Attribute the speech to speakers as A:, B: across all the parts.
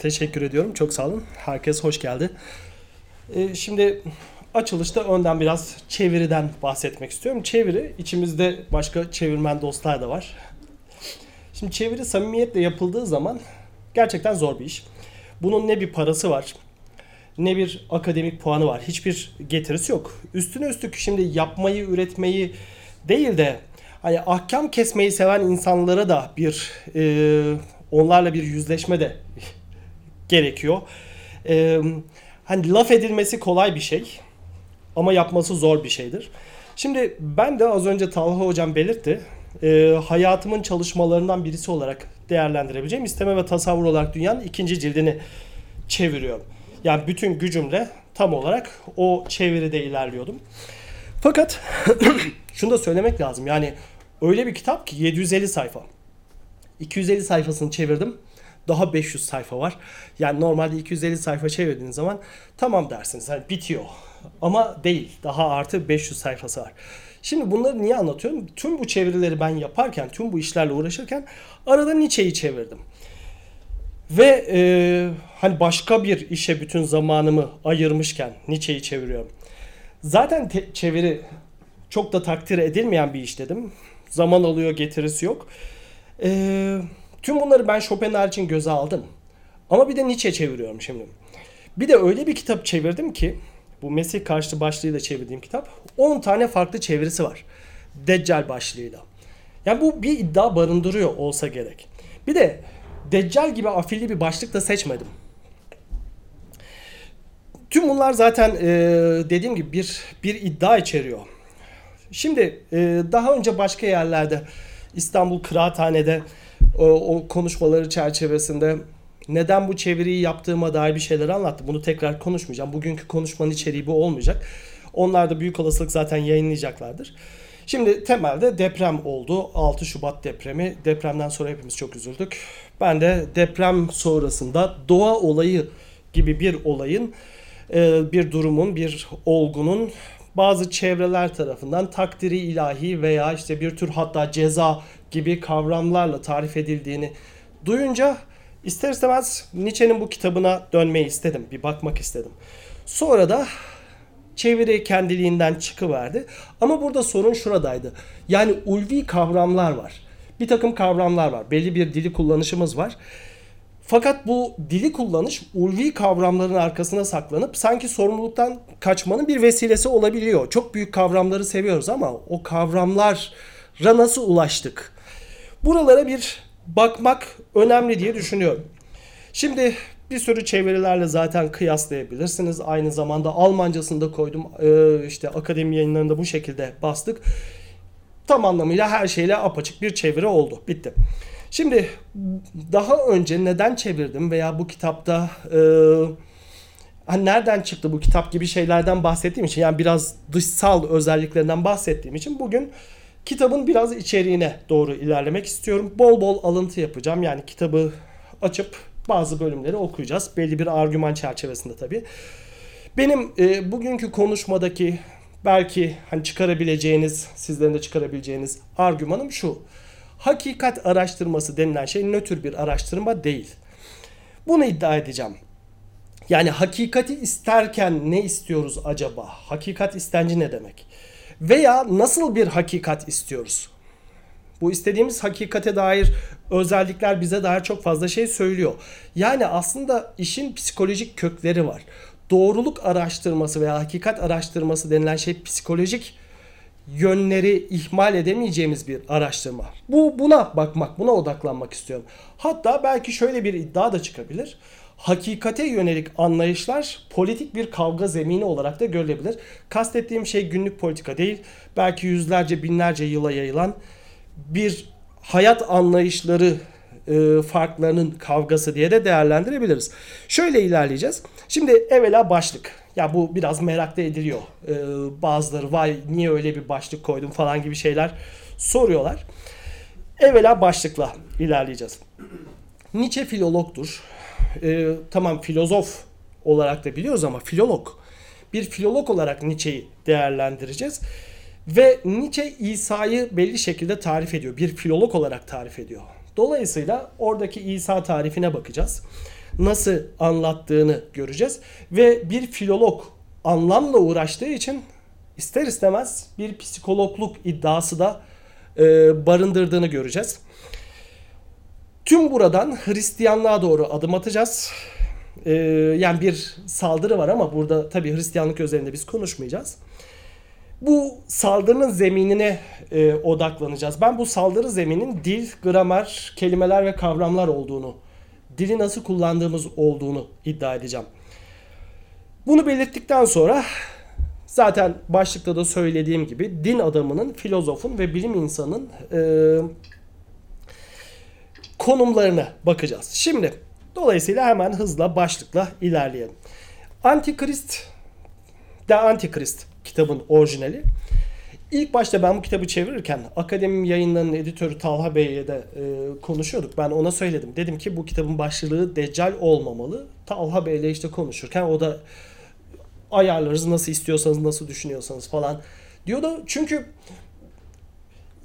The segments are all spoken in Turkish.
A: Teşekkür ediyorum. Çok sağ olun. Herkes hoş geldi. Ee, şimdi açılışta önden biraz çeviriden bahsetmek istiyorum. Çeviri içimizde başka çevirmen dostlar da var. Şimdi çeviri samimiyetle yapıldığı zaman gerçekten zor bir iş. Bunun ne bir parası var, ne bir akademik puanı var. Hiçbir getirisi yok. Üstüne üstlük şimdi yapmayı, üretmeyi değil de hani ahkam kesmeyi seven insanlara da bir e, onlarla bir yüzleşme de gerekiyor. E, hani laf edilmesi kolay bir şey ama yapması zor bir şeydir. Şimdi ben de az önce Talha hocam belirtti. E, hayatımın çalışmalarından birisi olarak değerlendirebileceğim isteme ve tasavvur olarak dünyanın ikinci cildini çeviriyorum. Yani bütün gücümle tam olarak o çeviride ilerliyordum. Fakat şunu da söylemek lazım. Yani öyle bir kitap ki 750 sayfa. 250 sayfasını çevirdim. Daha 500 sayfa var. Yani normalde 250 sayfa çevirdiğiniz zaman tamam dersiniz. Hani bitiyor. Ama değil. Daha artı 500 sayfası var. Şimdi bunları niye anlatıyorum? Tüm bu çevirileri ben yaparken, tüm bu işlerle uğraşırken arada Nietzsche'yi çevirdim. Ve e, hani başka bir işe bütün zamanımı ayırmışken Nietzsche'yi çeviriyorum. Zaten te- çeviri çok da takdir edilmeyen bir iş dedim. Zaman alıyor, getirisi yok. E, tüm bunları ben Schopenhauer için göze aldım. Ama bir de Nietzsche çeviriyorum şimdi. Bir de öyle bir kitap çevirdim ki bu Mesih karşıtı başlığıyla çevirdiğim kitap 10 tane farklı çevirisi var. Deccal başlığıyla. Yani bu bir iddia barındırıyor olsa gerek. Bir de Deccal gibi afilli bir başlık da seçmedim. Tüm bunlar zaten e, dediğim gibi bir bir iddia içeriyor. Şimdi e, daha önce başka yerlerde İstanbul Kıraathane'de o, o konuşmaları çerçevesinde neden bu çeviriyi yaptığıma dair bir şeyler anlattım. Bunu tekrar konuşmayacağım. Bugünkü konuşmanın içeriği bu olmayacak. Onlar da büyük olasılık zaten yayınlayacaklardır. Şimdi temelde deprem oldu. 6 Şubat depremi. Depremden sonra hepimiz çok üzüldük. Ben de deprem sonrasında doğa olayı gibi bir olayın, e, bir durumun, bir olgunun bazı çevreler tarafından takdiri ilahi veya işte bir tür hatta ceza gibi kavramlarla tarif edildiğini duyunca ister istemez Nietzsche'nin bu kitabına dönmeyi istedim. Bir bakmak istedim. Sonra da çeviri kendiliğinden çıkıverdi. Ama burada sorun şuradaydı. Yani ulvi kavramlar var. Bir takım kavramlar var. Belli bir dili kullanışımız var. Fakat bu dili kullanış ulvi kavramların arkasına saklanıp sanki sorumluluktan kaçmanın bir vesilesi olabiliyor. Çok büyük kavramları seviyoruz ama o kavramlara nasıl ulaştık? Buralara bir bakmak önemli diye düşünüyorum. Şimdi bir sürü çevirilerle zaten kıyaslayabilirsiniz. Aynı zamanda Almancasını da koydum. Ee, işte akademi yayınlarında bu şekilde bastık. Tam anlamıyla her şeyle apaçık bir çeviri oldu. Bitti. Şimdi daha önce neden çevirdim veya bu kitapta e, hani nereden çıktı bu kitap gibi şeylerden bahsettiğim için yani biraz dışsal özelliklerinden bahsettiğim için bugün kitabın biraz içeriğine doğru ilerlemek istiyorum. Bol bol alıntı yapacağım. Yani kitabı açıp bazı bölümleri okuyacağız. Belli bir argüman çerçevesinde tabii. Benim e, bugünkü konuşmadaki belki hani çıkarabileceğiniz, sizlerin de çıkarabileceğiniz argümanım şu. Hakikat araştırması denilen şey nötr bir araştırma değil. Bunu iddia edeceğim. Yani hakikati isterken ne istiyoruz acaba? Hakikat istenci ne demek? Veya nasıl bir hakikat istiyoruz? Bu istediğimiz hakikate dair özellikler bize dair çok fazla şey söylüyor. Yani aslında işin psikolojik kökleri var. Doğruluk araştırması veya hakikat araştırması denilen şey psikolojik yönleri ihmal edemeyeceğimiz bir araştırma. Bu buna bakmak, buna odaklanmak istiyorum. Hatta belki şöyle bir iddia da çıkabilir. Hakikate yönelik anlayışlar politik bir kavga zemini olarak da görülebilir. Kastettiğim şey günlük politika değil. Belki yüzlerce, binlerce yıla yayılan bir hayat anlayışları e, farklarının kavgası diye de değerlendirebiliriz. Şöyle ilerleyeceğiz. Şimdi evvela başlık. Ya bu biraz merakta ediliyor. E, bazıları vay niye öyle bir başlık koydum falan gibi şeyler soruyorlar. Evvela başlıkla ilerleyeceğiz. Nietzsche filologtur. E, tamam filozof olarak da biliyoruz ama filolog. Bir filolog olarak Nietzsche'yi değerlendireceğiz. Ve Nietzsche İsa'yı belli şekilde tarif ediyor. Bir filolog olarak tarif ediyor. Dolayısıyla oradaki İsa tarifine bakacağız. nasıl anlattığını göreceğiz. Ve bir filolog anlamla uğraştığı için ister istemez bir psikologluk iddiası da e, barındırdığını göreceğiz. Tüm buradan Hristiyanlığa doğru adım atacağız. Ee, yani bir saldırı var ama burada tabii Hristiyanlık üzerinde biz konuşmayacağız. Bu saldırının zeminine e, odaklanacağız. Ben bu saldırı zeminin dil, gramer, kelimeler ve kavramlar olduğunu, dili nasıl kullandığımız olduğunu iddia edeceğim. Bunu belirttikten sonra zaten başlıkta da söylediğim gibi din adamının, filozofun ve bilim insanının e, konumlarına bakacağız. Şimdi dolayısıyla hemen hızla başlıkla ilerleyelim. Antikrist de Antikrist kitabın orijinali. İlk başta ben bu kitabı çevirirken Akademi Yayınları'nın editörü Talha Bey'e de e, konuşuyorduk. Ben ona söyledim. Dedim ki bu kitabın başlığı Deccal olmamalı. Talha Bey'le işte konuşurken o da ayarlarız nasıl istiyorsanız nasıl düşünüyorsanız falan diyordu. Çünkü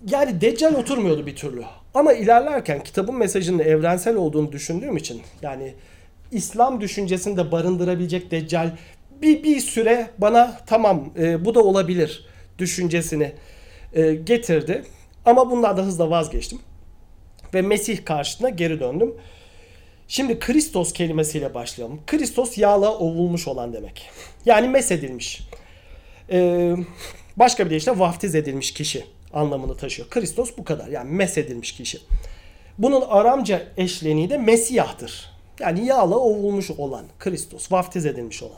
A: yani Deccal oturmuyordu bir türlü. Ama ilerlerken kitabın mesajının evrensel olduğunu düşündüğüm için yani İslam düşüncesini de barındırabilecek Deccal bir, bir süre bana tamam e, bu da olabilir düşüncesini e, getirdi. Ama bundan da hızla vazgeçtim. Ve Mesih karşısına geri döndüm. Şimdi Kristos kelimesiyle başlayalım. Kristos yağla ovulmuş olan demek. Yani mesedilmiş. Ee, başka bir deyişle vaftiz edilmiş kişi anlamını taşıyor. Kristos bu kadar. Yani mesedilmiş kişi. Bunun Aramca eşleniği de Mesih'tır. Yani yağla ovulmuş olan Kristos, vaftiz edilmiş olan.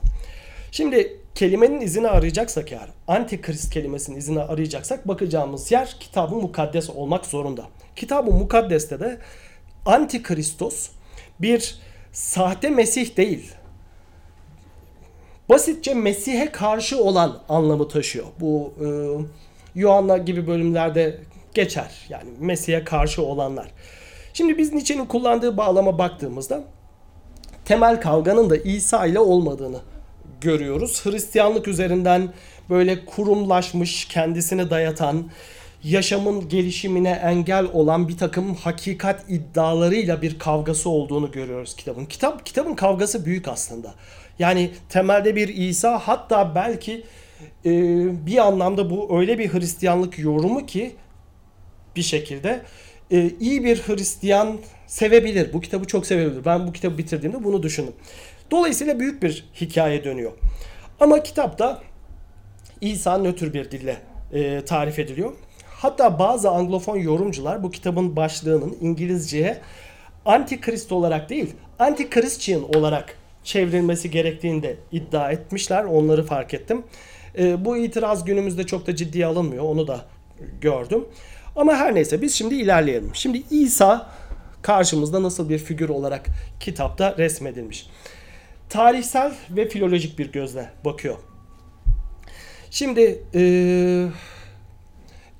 A: Şimdi kelimenin izini arayacaksak eğer, antikrist kelimesinin izini arayacaksak bakacağımız yer kitabı mukaddes olmak zorunda. Kitabı mukaddeste de antikristos bir sahte Mesih değil. Basitçe Mesih'e karşı olan anlamı taşıyor. Bu e, Yuhanna gibi bölümlerde geçer. Yani Mesih'e karşı olanlar. Şimdi biz Nietzsche'nin kullandığı bağlama baktığımızda temel kavganın da İsa ile olmadığını görüyoruz. Hristiyanlık üzerinden böyle kurumlaşmış, kendisini dayatan, yaşamın gelişimine engel olan bir takım hakikat iddialarıyla bir kavgası olduğunu görüyoruz kitabın. Kitap kitabın kavgası büyük aslında. Yani temelde bir İsa hatta belki e, bir anlamda bu öyle bir Hristiyanlık yorumu ki bir şekilde e, iyi bir Hristiyan sevebilir. Bu kitabı çok sevebilir. Ben bu kitabı bitirdiğimde bunu düşündüm. Dolayısıyla büyük bir hikaye dönüyor. Ama kitapta İsa nötr bir dille e, tarif ediliyor. Hatta bazı Anglofon yorumcular bu kitabın başlığının İngilizceye Antikrist olarak değil, Anti-Christian olarak çevrilmesi gerektiğini de iddia etmişler. Onları fark ettim. E, bu itiraz günümüzde çok da ciddiye alınmıyor. Onu da gördüm. Ama her neyse biz şimdi ilerleyelim. Şimdi İsa karşımızda nasıl bir figür olarak kitapta resmedilmiş. Tarihsel ve filolojik bir gözle bakıyor. Şimdi e,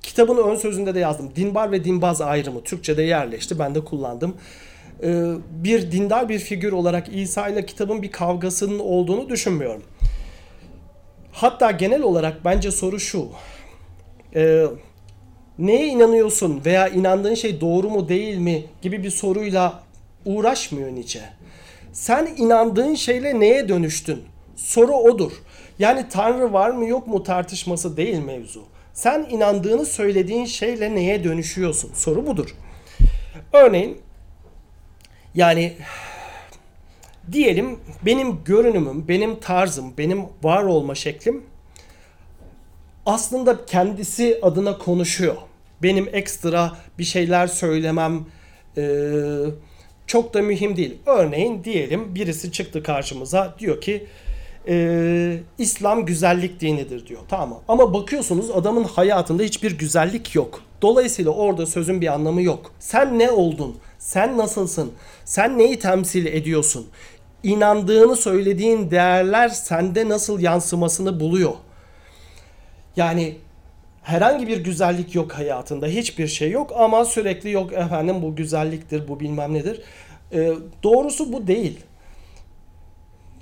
A: kitabın ön sözünde de yazdım. Dinbar ve dinbaz ayrımı Türkçe'de yerleşti. Ben de kullandım. E, bir dindar bir figür olarak İsa ile kitabın bir kavgasının olduğunu düşünmüyorum. Hatta genel olarak bence soru şu. E, neye inanıyorsun veya inandığın şey doğru mu değil mi gibi bir soruyla uğraşmıyor Nietzsche. Sen inandığın şeyle neye dönüştün? Soru odur. Yani Tanrı var mı yok mu tartışması değil mevzu. Sen inandığını söylediğin şeyle neye dönüşüyorsun? Soru budur. Örneğin yani diyelim benim görünümüm, benim tarzım, benim var olma şeklim aslında kendisi adına konuşuyor. Benim ekstra bir şeyler söylemem e, çok da mühim değil. Örneğin diyelim birisi çıktı karşımıza diyor ki e, İslam güzellik dinidir diyor. Tamam Ama bakıyorsunuz adamın hayatında hiçbir güzellik yok. Dolayısıyla orada sözün bir anlamı yok. Sen ne oldun? Sen nasılsın? Sen neyi temsil ediyorsun? İnandığını söylediğin değerler sende nasıl yansımasını buluyor? Yani herhangi bir güzellik yok hayatında. Hiçbir şey yok ama sürekli yok efendim bu güzelliktir, bu bilmem nedir. Ee, doğrusu bu değil.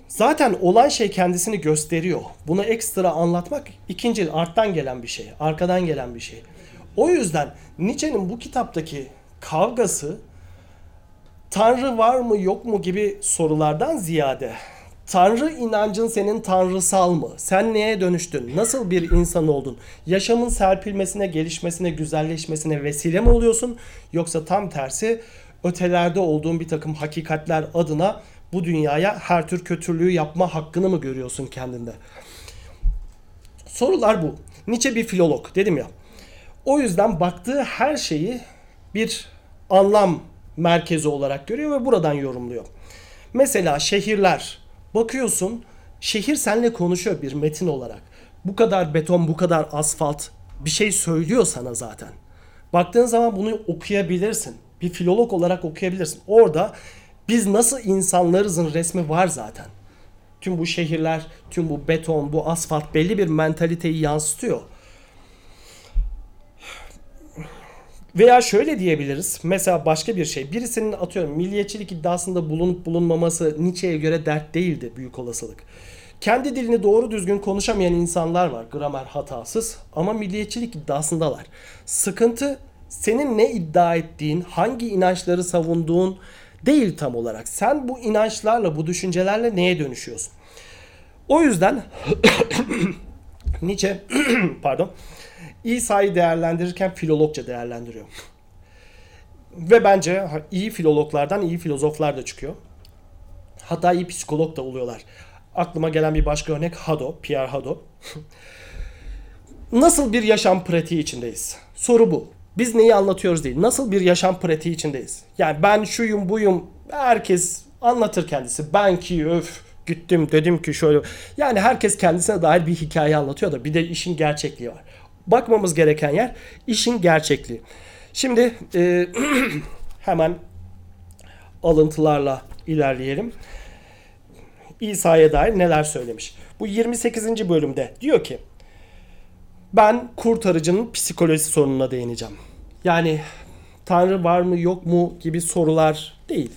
A: Zaten olan şey kendisini gösteriyor. Bunu ekstra anlatmak ikinci arttan gelen bir şey, arkadan gelen bir şey. O yüzden Nietzsche'nin bu kitaptaki kavgası Tanrı var mı yok mu gibi sorulardan ziyade Tanrı inancın senin tanrısal mı? Sen neye dönüştün? Nasıl bir insan oldun? Yaşamın serpilmesine, gelişmesine, güzelleşmesine vesile mi oluyorsun? Yoksa tam tersi ötelerde olduğun bir takım hakikatler adına bu dünyaya her tür kötülüğü yapma hakkını mı görüyorsun kendinde? Sorular bu. Nietzsche bir filolog dedim ya. O yüzden baktığı her şeyi bir anlam merkezi olarak görüyor ve buradan yorumluyor. Mesela şehirler. Bakıyorsun şehir seninle konuşuyor bir metin olarak. Bu kadar beton, bu kadar asfalt bir şey söylüyor sana zaten. Baktığın zaman bunu okuyabilirsin. Bir filolog olarak okuyabilirsin. Orada biz nasıl insanlarızın resmi var zaten. Tüm bu şehirler, tüm bu beton, bu asfalt belli bir mentaliteyi yansıtıyor. Veya şöyle diyebiliriz. Mesela başka bir şey. Birisinin atıyorum milliyetçilik iddiasında bulunup bulunmaması Nietzsche'ye göre dert değildi büyük olasılık. Kendi dilini doğru düzgün konuşamayan insanlar var. Gramer hatasız ama milliyetçilik iddiasındalar. Sıkıntı senin ne iddia ettiğin, hangi inançları savunduğun değil tam olarak. Sen bu inançlarla, bu düşüncelerle neye dönüşüyorsun? O yüzden Nietzsche pardon İsa'yı değerlendirirken filologça değerlendiriyor. Ve bence iyi filologlardan iyi filozoflar da çıkıyor. Hatta iyi psikolog da oluyorlar. Aklıma gelen bir başka örnek Hado, Pierre Hado. Nasıl bir yaşam pratiği içindeyiz? Soru bu. Biz neyi anlatıyoruz değil. Nasıl bir yaşam pratiği içindeyiz? Yani ben şuyum buyum herkes anlatır kendisi. Ben ki öf gittim dedim ki şöyle. Yani herkes kendisine dair bir hikaye anlatıyor da bir de işin gerçekliği var. Bakmamız gereken yer işin gerçekliği. Şimdi e, hemen alıntılarla ilerleyelim. İsa'ya dair neler söylemiş. Bu 28. bölümde diyor ki ben kurtarıcının psikolojisi sorununa değineceğim. Yani Tanrı var mı yok mu gibi sorular değil.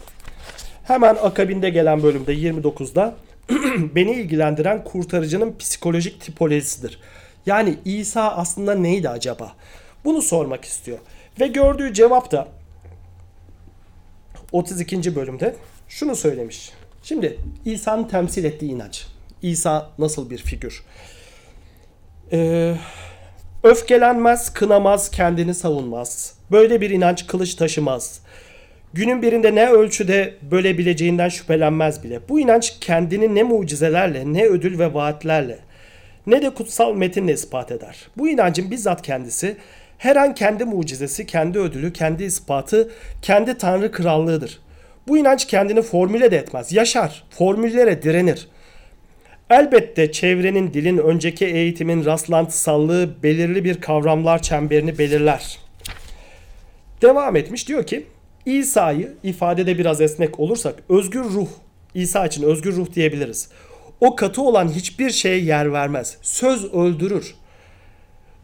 A: Hemen akabinde gelen bölümde 29'da beni ilgilendiren kurtarıcının psikolojik tipolojisidir. Yani İsa aslında neydi acaba? Bunu sormak istiyor. Ve gördüğü cevap da 32. bölümde şunu söylemiş. Şimdi İsa'nın temsil ettiği inanç. İsa nasıl bir figür? Ee, öfkelenmez, kınamaz, kendini savunmaz. Böyle bir inanç kılıç taşımaz. Günün birinde ne ölçüde bölebileceğinden şüphelenmez bile. Bu inanç kendini ne mucizelerle, ne ödül ve vaatlerle, ne de kutsal metinle ispat eder. Bu inancın bizzat kendisi her an kendi mucizesi, kendi ödülü, kendi ispatı, kendi tanrı krallığıdır. Bu inanç kendini formüle de etmez. Yaşar, formüllere direnir. Elbette çevrenin, dilin, önceki eğitimin rastlantısallığı belirli bir kavramlar çemberini belirler. Devam etmiş diyor ki İsa'yı ifadede biraz esnek olursak özgür ruh, İsa için özgür ruh diyebiliriz. O katı olan hiçbir şeye yer vermez. Söz öldürür.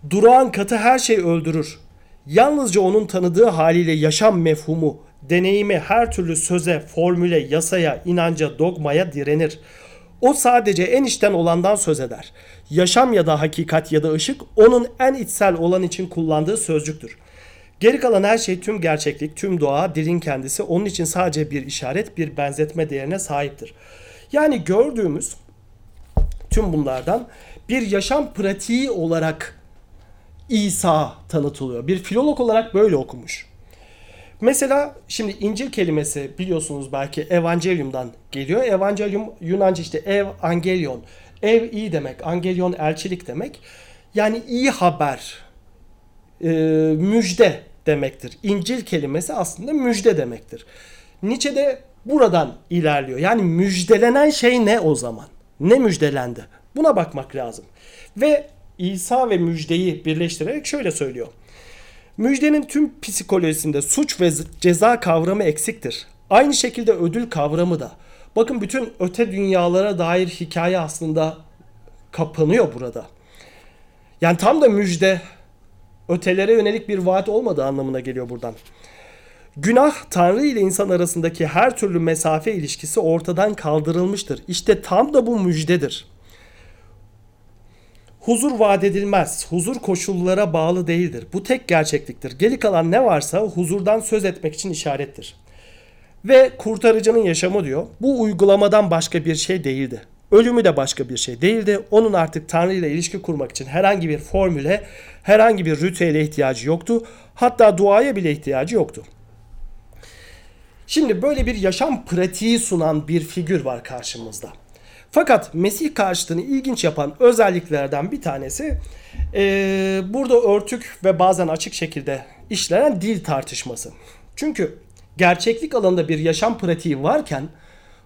A: Durağan katı her şey öldürür. Yalnızca onun tanıdığı haliyle yaşam mefhumu, deneyimi her türlü söze, formüle, yasaya, inanca, dogmaya direnir. O sadece en içten olandan söz eder. Yaşam ya da hakikat ya da ışık onun en içsel olan için kullandığı sözcüktür. Geri kalan her şey tüm gerçeklik, tüm doğa, dilin kendisi onun için sadece bir işaret, bir benzetme değerine sahiptir. Yani gördüğümüz tüm bunlardan bir yaşam pratiği olarak İsa tanıtılıyor. Bir filolog olarak böyle okumuş. Mesela şimdi İncil kelimesi biliyorsunuz belki Evangelium'dan geliyor. Evangelium Yunanca işte ev, angelion. Ev iyi demek, angelion elçilik demek. Yani iyi haber, e, müjde demektir. İncil kelimesi aslında müjde demektir. Nietzsche de buradan ilerliyor. Yani müjdelenen şey ne o zaman? Ne müjdelendi? Buna bakmak lazım. Ve İsa ve müjdeyi birleştirerek şöyle söylüyor. Müjdenin tüm psikolojisinde suç ve ceza kavramı eksiktir. Aynı şekilde ödül kavramı da. Bakın bütün öte dünyalara dair hikaye aslında kapanıyor burada. Yani tam da müjde ötelere yönelik bir vaat olmadığı anlamına geliyor buradan. Günah Tanrı ile insan arasındaki her türlü mesafe ilişkisi ortadan kaldırılmıştır. İşte tam da bu müjdedir. Huzur vaat edilmez. Huzur koşullara bağlı değildir. Bu tek gerçekliktir. Geri kalan ne varsa huzurdan söz etmek için işarettir. Ve kurtarıcının yaşamı diyor. Bu uygulamadan başka bir şey değildi. Ölümü de başka bir şey değildi. Onun artık Tanrı ile ilişki kurmak için herhangi bir formüle, herhangi bir ritüele ihtiyacı yoktu. Hatta duaya bile ihtiyacı yoktu. Şimdi böyle bir yaşam pratiği sunan bir figür var karşımızda. Fakat Mesih karşıtını ilginç yapan özelliklerden bir tanesi e, burada örtük ve bazen açık şekilde işlenen dil tartışması. Çünkü gerçeklik alanında bir yaşam pratiği varken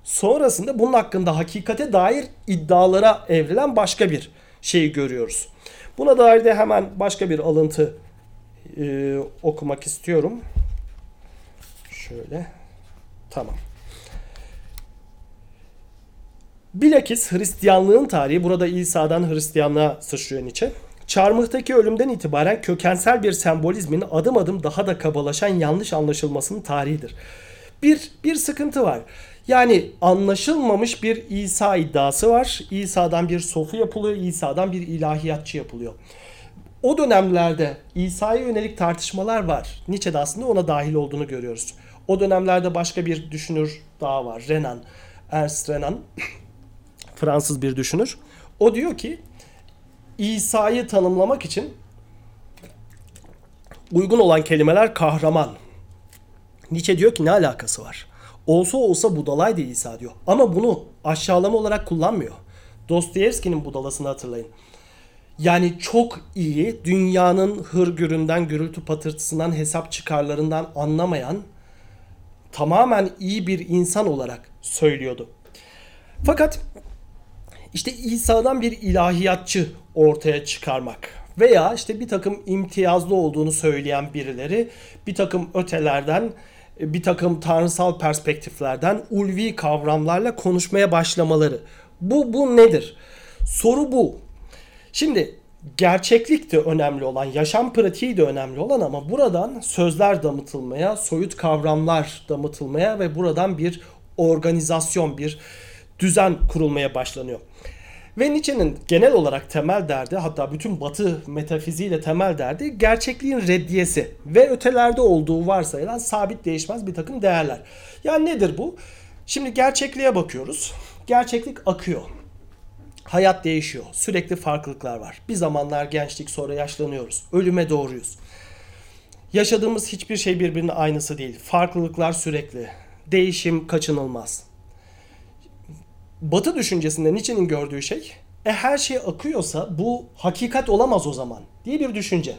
A: sonrasında bunun hakkında hakikate dair iddialara evrilen başka bir şeyi görüyoruz. Buna dair de hemen başka bir alıntı e, okumak istiyorum. Şöyle. Tamam. Bilakis Hristiyanlığın tarihi burada İsa'dan Hristiyanlığa sıçrıyor Nietzsche. Çarmıhtaki ölümden itibaren kökensel bir sembolizmin adım adım daha da kabalaşan yanlış anlaşılmasının tarihidir. Bir, bir sıkıntı var. Yani anlaşılmamış bir İsa iddiası var. İsa'dan bir sofu yapılıyor, İsa'dan bir ilahiyatçı yapılıyor. O dönemlerde İsa'ya yönelik tartışmalar var. Nietzsche'de aslında ona dahil olduğunu görüyoruz. O dönemlerde başka bir düşünür daha var. Renan, Ernst Renan. Fransız bir düşünür. O diyor ki İsa'yı tanımlamak için uygun olan kelimeler kahraman. Nietzsche diyor ki ne alakası var? Olsa olsa budalaydı İsa diyor. Ama bunu aşağılama olarak kullanmıyor. Dostoyevski'nin budalasını hatırlayın. Yani çok iyi, dünyanın hırgüründen, gürültü patırtısından, hesap çıkarlarından anlamayan, tamamen iyi bir insan olarak söylüyordu. Fakat işte İsa'dan bir ilahiyatçı ortaya çıkarmak veya işte bir takım imtiyazlı olduğunu söyleyen birileri bir takım ötelerden bir takım tanrısal perspektiflerden ulvi kavramlarla konuşmaya başlamaları. Bu bu nedir? Soru bu. Şimdi gerçeklik de önemli olan, yaşam pratiği de önemli olan ama buradan sözler damıtılmaya, soyut kavramlar damıtılmaya ve buradan bir organizasyon, bir düzen kurulmaya başlanıyor. Ve Nietzsche'nin genel olarak temel derdi hatta bütün batı metafiziğiyle temel derdi gerçekliğin reddiyesi ve ötelerde olduğu varsayılan sabit değişmez bir takım değerler. Yani nedir bu? Şimdi gerçekliğe bakıyoruz. Gerçeklik akıyor. Hayat değişiyor. Sürekli farklılıklar var. Bir zamanlar gençlik sonra yaşlanıyoruz. Ölüme doğruyuz. Yaşadığımız hiçbir şey birbirinin aynısı değil. Farklılıklar sürekli. Değişim kaçınılmaz. Batı düşüncesinde Nietzsche'nin gördüğü şey e her şey akıyorsa bu hakikat olamaz o zaman diye bir düşünce.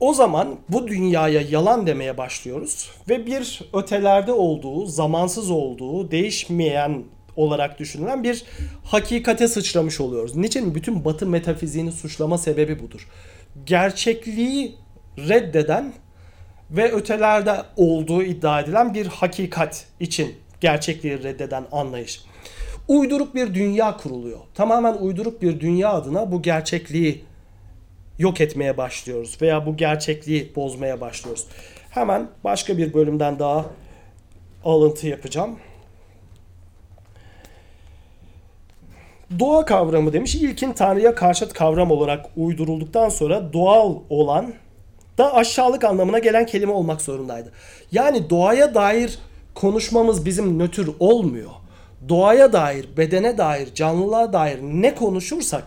A: O zaman bu dünyaya yalan demeye başlıyoruz ve bir ötelerde olduğu, zamansız olduğu, değişmeyen olarak düşünülen bir hakikate sıçramış oluyoruz. Nietzsche'nin bütün batı metafiziğini suçlama sebebi budur. Gerçekliği reddeden ve ötelerde olduğu iddia edilen bir hakikat için gerçekliği reddeden anlayış. Uyduruk bir dünya kuruluyor. Tamamen uyduruk bir dünya adına bu gerçekliği yok etmeye başlıyoruz veya bu gerçekliği bozmaya başlıyoruz. Hemen başka bir bölümden daha alıntı yapacağım. Doğa kavramı demiş. İlkin Tanrı'ya karşıt kavram olarak uydurulduktan sonra doğal olan da aşağılık anlamına gelen kelime olmak zorundaydı. Yani doğaya dair konuşmamız bizim nötr olmuyor. Doğaya dair, bedene dair, canlılığa dair ne konuşursak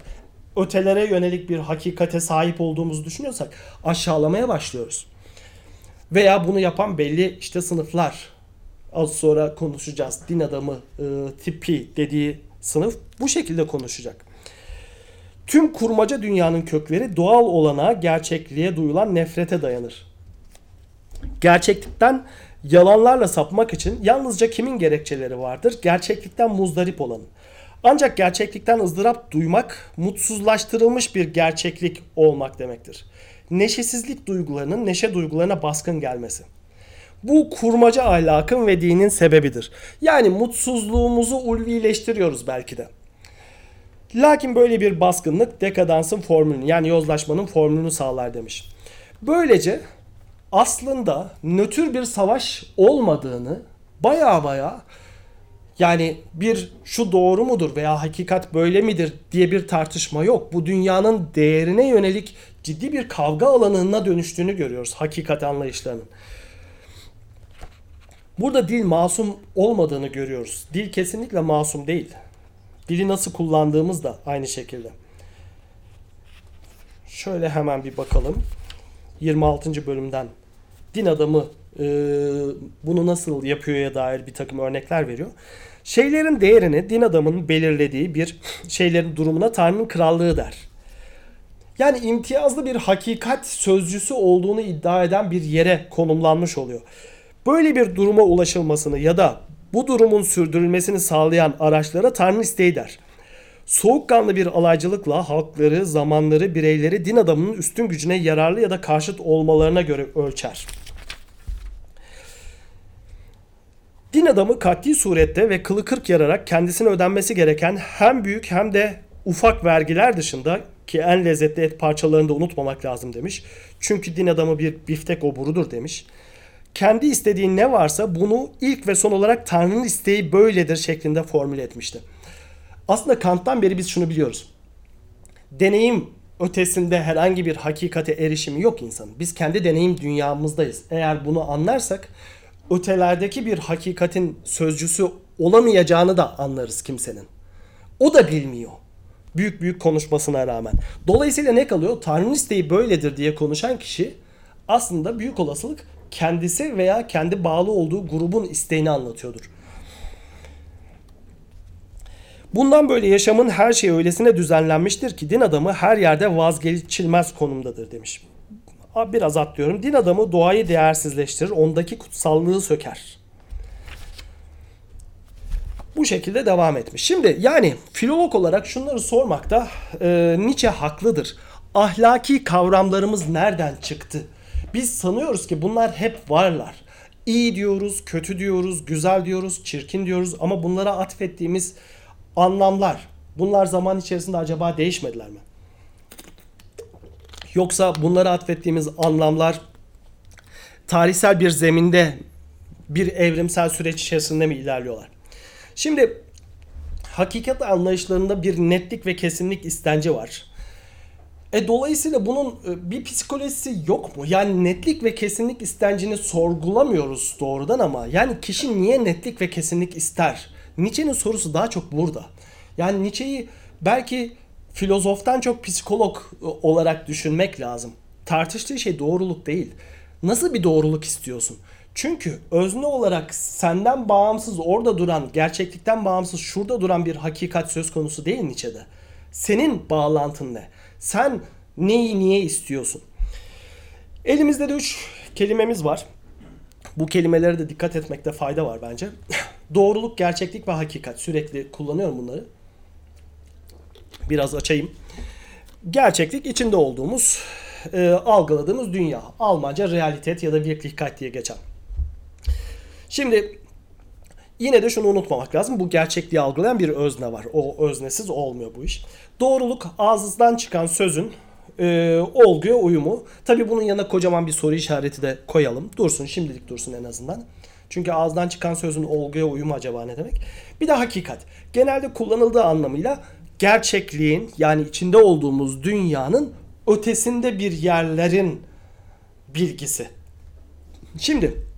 A: ötelere yönelik bir hakikate sahip olduğumuzu düşünüyorsak aşağılamaya başlıyoruz. Veya bunu yapan belli işte sınıflar. Az sonra konuşacağız. Din adamı e, tipi dediği sınıf bu şekilde konuşacak. Tüm kurmaca dünyanın kökleri doğal olana, gerçekliğe duyulan nefrete dayanır. Gerçeklikten yalanlarla sapmak için yalnızca kimin gerekçeleri vardır? Gerçeklikten muzdarip olanın. Ancak gerçeklikten ızdırap duymak mutsuzlaştırılmış bir gerçeklik olmak demektir. Neşesizlik duygularının neşe duygularına baskın gelmesi. Bu kurmaca ahlakın ve dinin sebebidir. Yani mutsuzluğumuzu ulvileştiriyoruz belki de. Lakin böyle bir baskınlık dekadansın formülünü yani yozlaşmanın formülünü sağlar demiş. Böylece aslında nötr bir savaş olmadığını baya baya yani bir şu doğru mudur veya hakikat böyle midir diye bir tartışma yok. Bu dünyanın değerine yönelik ciddi bir kavga alanına dönüştüğünü görüyoruz hakikat anlayışlarının. Burada dil masum olmadığını görüyoruz. Dil kesinlikle masum değil. Dili nasıl kullandığımız da aynı şekilde. Şöyle hemen bir bakalım. 26. bölümden din adamı e, bunu nasıl yapıyorya dair bir takım örnekler veriyor. Şeylerin değerini din adamının belirlediği bir şeylerin durumuna Tanrı'nın krallığı der. Yani imtiyazlı bir hakikat sözcüsü olduğunu iddia eden bir yere konumlanmış oluyor. Böyle bir duruma ulaşılmasını ya da bu durumun sürdürülmesini sağlayan araçlara Tanrı isteği der. Soğukkanlı bir alaycılıkla halkları, zamanları, bireyleri din adamının üstün gücüne yararlı ya da karşıt olmalarına göre ölçer. Din adamı katli surette ve kılı kırk yararak kendisine ödenmesi gereken hem büyük hem de ufak vergiler dışında ki en lezzetli et parçalarını da unutmamak lazım demiş. Çünkü din adamı bir biftek oburudur demiş. Kendi istediği ne varsa bunu ilk ve son olarak Tanrı'nın isteği böyledir şeklinde formüle etmişti. Aslında Kant'tan beri biz şunu biliyoruz. Deneyim ötesinde herhangi bir hakikate erişimi yok insanın. Biz kendi deneyim dünyamızdayız. Eğer bunu anlarsak ötelerdeki bir hakikatin sözcüsü olamayacağını da anlarız kimsenin. O da bilmiyor. Büyük büyük konuşmasına rağmen. Dolayısıyla ne kalıyor? Tanrı'nın isteği böyledir diye konuşan kişi aslında büyük olasılık kendisi veya kendi bağlı olduğu grubun isteğini anlatıyordur. Bundan böyle yaşamın her şeyi öylesine düzenlenmiştir ki din adamı her yerde vazgeçilmez konumdadır demiş. Biraz atlıyorum. Din adamı doğayı değersizleştirir, ondaki kutsallığı söker. Bu şekilde devam etmiş. Şimdi yani filolog olarak şunları sormakta e, Nietzsche haklıdır. Ahlaki kavramlarımız nereden çıktı? Biz sanıyoruz ki bunlar hep varlar. İyi diyoruz, kötü diyoruz, güzel diyoruz, çirkin diyoruz ama bunlara atfettiğimiz anlamlar bunlar zaman içerisinde acaba değişmediler mi? Yoksa bunlara atfettiğimiz anlamlar tarihsel bir zeminde bir evrimsel süreç içerisinde mi ilerliyorlar? Şimdi hakikat anlayışlarında bir netlik ve kesinlik istenci var. E dolayısıyla bunun e, bir psikolojisi yok mu? Yani netlik ve kesinlik istencini sorgulamıyoruz doğrudan ama yani kişi niye netlik ve kesinlik ister? Nietzsche'nin sorusu daha çok burada. Yani Nietzsche'yi belki filozoftan çok psikolog e, olarak düşünmek lazım. Tartıştığı şey doğruluk değil. Nasıl bir doğruluk istiyorsun? Çünkü özne olarak senden bağımsız orada duran, gerçeklikten bağımsız şurada duran bir hakikat söz konusu değil Nietzsche'de. Senin bağlantın ne? Sen neyi niye istiyorsun? Elimizde de üç kelimemiz var. Bu kelimelere de dikkat etmekte fayda var bence. Doğruluk, gerçeklik ve hakikat. Sürekli kullanıyorum bunları. Biraz açayım. Gerçeklik içinde olduğumuz, e, algıladığımız dünya. Almanca realitet ya da Wirklichkeit diye geçen. Şimdi yine de şunu unutmamak lazım. Bu gerçekliği algılayan bir özne var. O öznesiz olmuyor bu iş. Doğruluk ağzından çıkan sözün e, olguya uyumu. Tabi bunun yanına kocaman bir soru işareti de koyalım. Dursun şimdilik dursun en azından. Çünkü ağızdan çıkan sözün olguya uyumu acaba ne demek? Bir de hakikat. Genelde kullanıldığı anlamıyla gerçekliğin yani içinde olduğumuz dünyanın ötesinde bir yerlerin bilgisi. Şimdi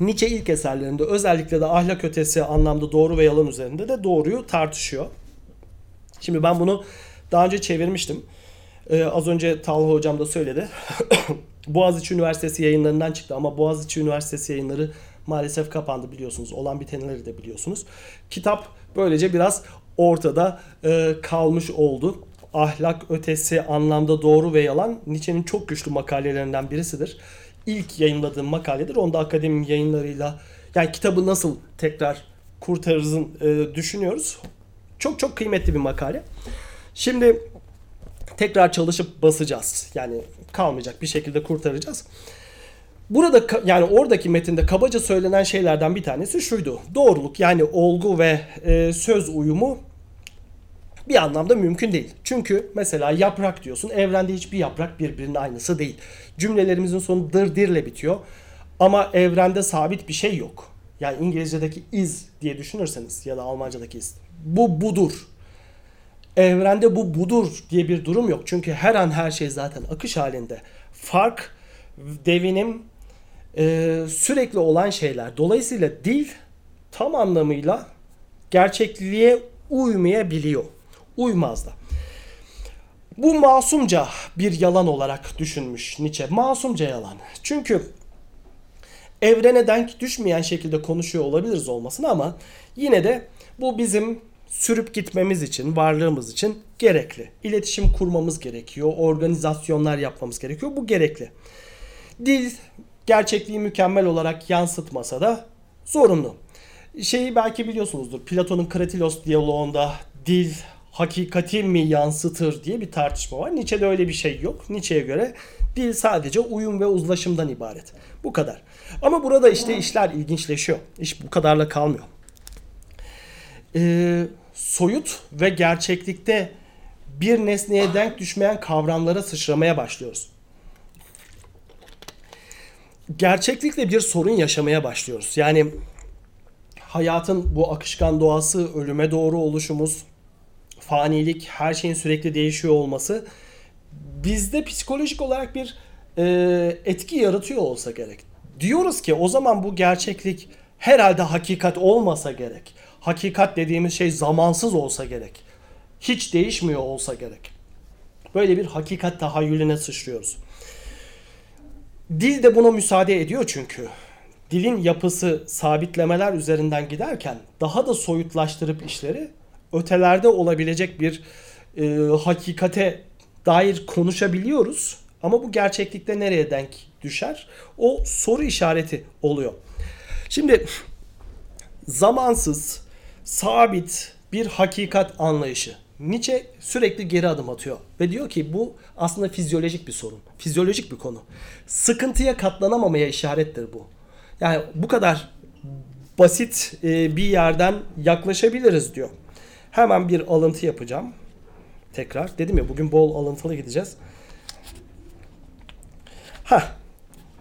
A: Nietzsche ilk eserlerinde özellikle de ahlak ötesi anlamda doğru ve yalan üzerinde de doğruyu tartışıyor. Şimdi ben bunu daha önce çevirmiştim. Ee, az önce Talha hocam da söyledi. Boğaziçi Üniversitesi yayınlarından çıktı ama Boğaziçi Üniversitesi yayınları maalesef kapandı biliyorsunuz. Olan bitenleri de biliyorsunuz. Kitap böylece biraz ortada e, kalmış oldu. Ahlak ötesi anlamda doğru ve yalan Nietzsche'nin çok güçlü makalelerinden birisidir. İlk yayınladığım makaledir. Onda akademi yayınlarıyla yani kitabı nasıl tekrar kurtarırızın e, düşünüyoruz. Çok çok kıymetli bir makale. Şimdi tekrar çalışıp basacağız. Yani kalmayacak bir şekilde kurtaracağız. Burada yani oradaki metinde kabaca söylenen şeylerden bir tanesi şuydu. Doğruluk yani olgu ve e, söz uyumu bir anlamda mümkün değil. Çünkü mesela yaprak diyorsun. Evrende hiçbir yaprak birbirinin aynısı değil. Cümlelerimizin sonu dır dirle bitiyor. Ama evrende sabit bir şey yok. Yani İngilizce'deki is diye düşünürseniz ya da Almanca'daki is. Bu budur. Evrende bu budur diye bir durum yok. Çünkü her an her şey zaten akış halinde. Fark, devinim, e, sürekli olan şeyler. Dolayısıyla dil tam anlamıyla gerçekliğe uymayabiliyor. Uymaz da. Bu masumca bir yalan olarak düşünmüş Nietzsche. Masumca yalan. Çünkü evrene denk düşmeyen şekilde konuşuyor olabiliriz olmasına ama yine de bu bizim sürüp gitmemiz için, varlığımız için gerekli. İletişim kurmamız gerekiyor, organizasyonlar yapmamız gerekiyor. Bu gerekli. Dil gerçekliği mükemmel olarak yansıtmasa da zorunlu. Şeyi belki biliyorsunuzdur. Platon'un Kratilos diyaloğunda dil hakikati mi yansıtır diye bir tartışma var. Nietzsche'de öyle bir şey yok. Nietzsche'ye göre dil sadece uyum ve uzlaşımdan ibaret. Bu kadar. Ama burada işte işler ilginçleşiyor. İş bu kadarla kalmıyor. Ee, soyut ve gerçeklikte bir nesneye denk düşmeyen kavramlara sıçramaya başlıyoruz. Gerçeklikle bir sorun yaşamaya başlıyoruz. Yani hayatın bu akışkan doğası, ölüme doğru oluşumuz, fanilik, her şeyin sürekli değişiyor olması bizde psikolojik olarak bir e, etki yaratıyor olsa gerek. Diyoruz ki o zaman bu gerçeklik herhalde hakikat olmasa gerek. Hakikat dediğimiz şey zamansız olsa gerek. Hiç değişmiyor olsa gerek. Böyle bir hakikat tahayyülüne sıçrıyoruz. Dil de buna müsaade ediyor çünkü. Dilin yapısı sabitlemeler üzerinden giderken daha da soyutlaştırıp işleri ötelerde olabilecek bir e, hakikate dair konuşabiliyoruz. Ama bu gerçeklikte nereye denk düşer? O soru işareti oluyor. Şimdi zamansız, sabit bir hakikat anlayışı. Nietzsche sürekli geri adım atıyor ve diyor ki bu aslında fizyolojik bir sorun. Fizyolojik bir konu. Sıkıntıya katlanamamaya işarettir bu. Yani bu kadar basit e, bir yerden yaklaşabiliriz diyor. Hemen bir alıntı yapacağım. Tekrar dedim ya bugün bol alıntılı gideceğiz. Ha,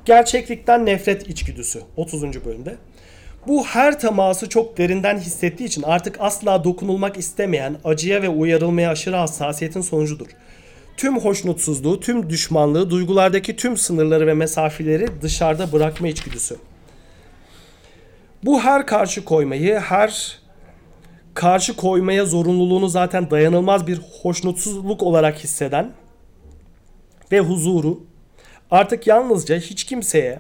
A: gerçeklikten nefret içgüdüsü 30. bölümde. Bu her teması çok derinden hissettiği için artık asla dokunulmak istemeyen, acıya ve uyarılmaya aşırı hassasiyetin sonucudur. Tüm hoşnutsuzluğu, tüm düşmanlığı, duygulardaki tüm sınırları ve mesafeleri dışarıda bırakma içgüdüsü. Bu her karşı koymayı, her karşı koymaya zorunluluğunu zaten dayanılmaz bir hoşnutsuzluk olarak hisseden ve huzuru artık yalnızca hiç kimseye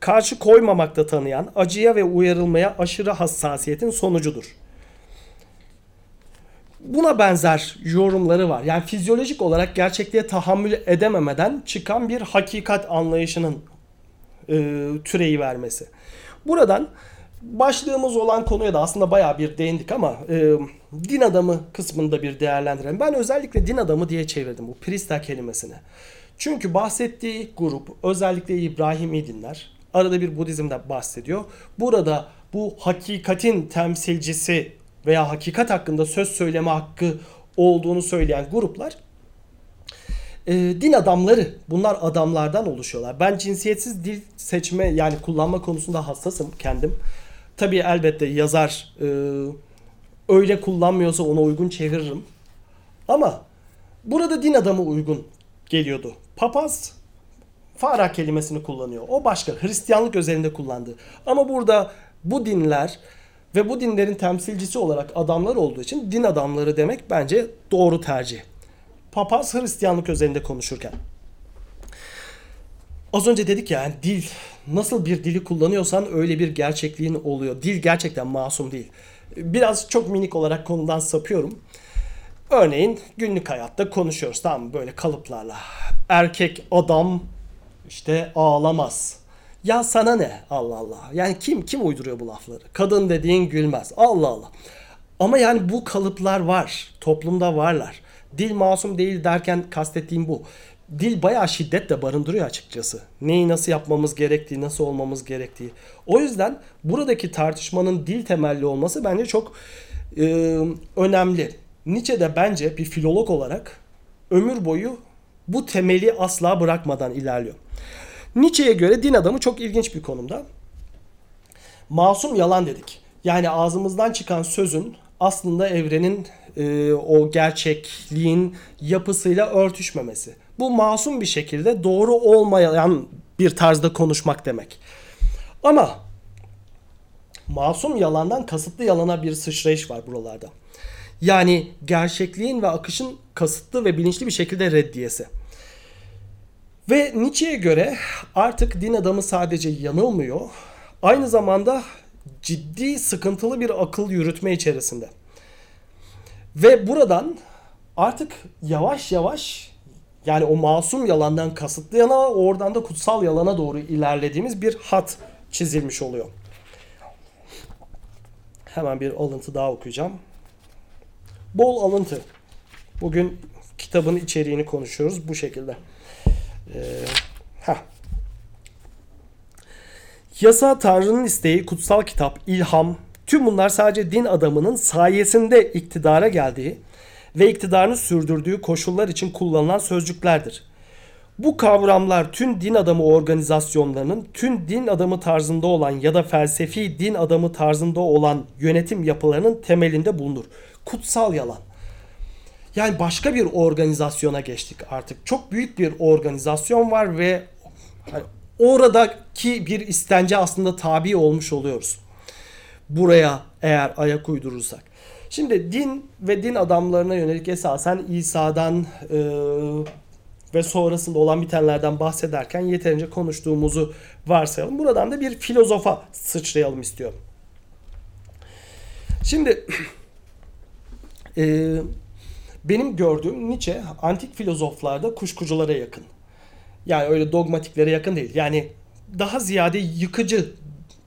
A: karşı koymamakta tanıyan, acıya ve uyarılmaya aşırı hassasiyetin sonucudur. Buna benzer yorumları var. Yani fizyolojik olarak gerçekliğe tahammül edememeden çıkan bir hakikat anlayışının e, türeyi vermesi. Buradan başlığımız olan konuya da aslında bayağı bir değindik ama e, din adamı kısmında bir değerlendirelim. Ben özellikle din adamı diye çevirdim bu Prista kelimesini. Çünkü bahsettiği grup özellikle İbrahimi dinler. Arada bir Budizm'de bahsediyor. Burada bu hakikatin temsilcisi veya hakikat hakkında söz söyleme hakkı olduğunu söyleyen gruplar e, din adamları. Bunlar adamlardan oluşuyorlar. Ben cinsiyetsiz dil seçme yani kullanma konusunda hassasım kendim. Tabii elbette yazar e, öyle kullanmıyorsa ona uygun çeviririm. Ama burada din adamı uygun geliyordu. Papaz Farah kelimesini kullanıyor. O başka. Hristiyanlık özelinde kullandı. Ama burada bu dinler ve bu dinlerin temsilcisi olarak adamlar olduğu için din adamları demek bence doğru tercih. Papaz Hristiyanlık özelinde konuşurken. Az önce dedik ya yani dil nasıl bir dili kullanıyorsan öyle bir gerçekliğin oluyor. Dil gerçekten masum değil. Biraz çok minik olarak konudan sapıyorum. Örneğin günlük hayatta konuşuyoruz tamam? Böyle kalıplarla. Erkek adam işte ağlamaz. Ya sana ne? Allah Allah. Yani kim kim uyduruyor bu lafları? Kadın dediğin gülmez. Allah Allah. Ama yani bu kalıplar var. Toplumda varlar. Dil masum değil derken kastettiğim bu. Dil bayağı şiddet de barındırıyor açıkçası. Neyi nasıl yapmamız gerektiği, nasıl olmamız gerektiği. O yüzden buradaki tartışmanın dil temelli olması bence çok e, önemli. Nietzsche de bence bir filolog olarak ömür boyu bu temeli asla bırakmadan ilerliyor. Nietzsche'ye göre din adamı çok ilginç bir konumda. Masum yalan dedik. Yani ağzımızdan çıkan sözün aslında evrenin e, o gerçekliğin yapısıyla örtüşmemesi. Bu masum bir şekilde doğru olmayan bir tarzda konuşmak demek. Ama masum yalandan kasıtlı yalana bir sıçrayış var buralarda. Yani gerçekliğin ve akışın kasıtlı ve bilinçli bir şekilde reddiyesi. Ve Nietzsche'ye göre artık din adamı sadece yanılmıyor, aynı zamanda ciddi sıkıntılı bir akıl yürütme içerisinde. Ve buradan artık yavaş yavaş yani o masum yalandan kasıtlı yana oradan da kutsal yalana doğru ilerlediğimiz bir hat çizilmiş oluyor. Hemen bir alıntı daha okuyacağım. Bol alıntı. Bugün kitabın içeriğini konuşuyoruz bu şekilde. Ee, heh. Yasa Tanrı'nın isteği, kutsal kitap, ilham, tüm bunlar sadece din adamının sayesinde iktidara geldiği ve iktidarını sürdürdüğü koşullar için kullanılan sözcüklerdir. Bu kavramlar tüm din adamı organizasyonlarının tüm din adamı tarzında olan ya da felsefi din adamı tarzında olan yönetim yapılarının temelinde bulunur. Kutsal yalan. Yani başka bir organizasyona geçtik artık. Çok büyük bir organizasyon var ve hani oradaki bir istence aslında tabi olmuş oluyoruz. Buraya eğer ayak uydurursak. Şimdi din ve din adamlarına yönelik esasen İsa'dan e, ve sonrasında olan bitenlerden bahsederken yeterince konuştuğumuzu varsayalım. Buradan da bir filozofa sıçrayalım istiyorum. Şimdi e, benim gördüğüm Nietzsche antik filozoflarda kuşkuculara yakın. Yani öyle dogmatiklere yakın değil. Yani daha ziyade yıkıcı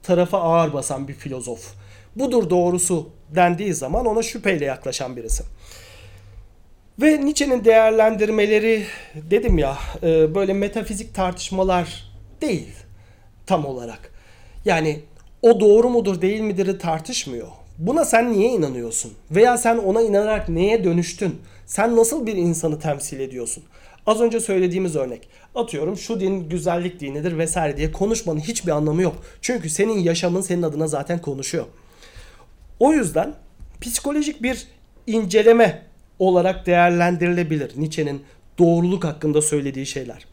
A: tarafa ağır basan bir filozof. Budur doğrusu dendiği zaman ona şüpheyle yaklaşan birisi. Ve Nietzsche'nin değerlendirmeleri dedim ya e, böyle metafizik tartışmalar değil tam olarak. Yani o doğru mudur değil midir tartışmıyor. Buna sen niye inanıyorsun? Veya sen ona inanarak neye dönüştün? Sen nasıl bir insanı temsil ediyorsun? Az önce söylediğimiz örnek. Atıyorum şu din güzellik dinidir vesaire diye konuşmanın hiçbir anlamı yok. Çünkü senin yaşamın senin adına zaten konuşuyor. O yüzden psikolojik bir inceleme olarak değerlendirilebilir Nietzsche'nin doğruluk hakkında söylediği şeyler.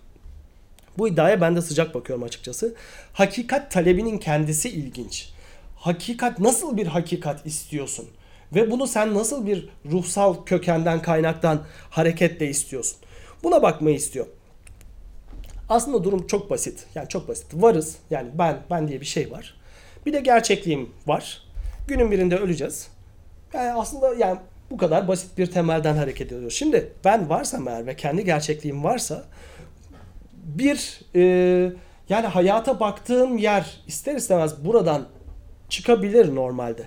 A: Bu iddiaya ben de sıcak bakıyorum açıkçası. Hakikat talebinin kendisi ilginç. Hakikat nasıl bir hakikat istiyorsun? Ve bunu sen nasıl bir ruhsal kökenden kaynaktan hareketle istiyorsun? Buna bakmayı istiyor. Aslında durum çok basit. Yani çok basit. Varız. Yani ben ben diye bir şey var. Bir de gerçekliğim var. Günün birinde öleceğiz. Yani aslında yani bu kadar basit bir temelden hareket ediyoruz. Şimdi ben varsam eğer ve kendi gerçekliğim varsa bir e, yani hayata baktığım yer ister istemez buradan çıkabilir normalde.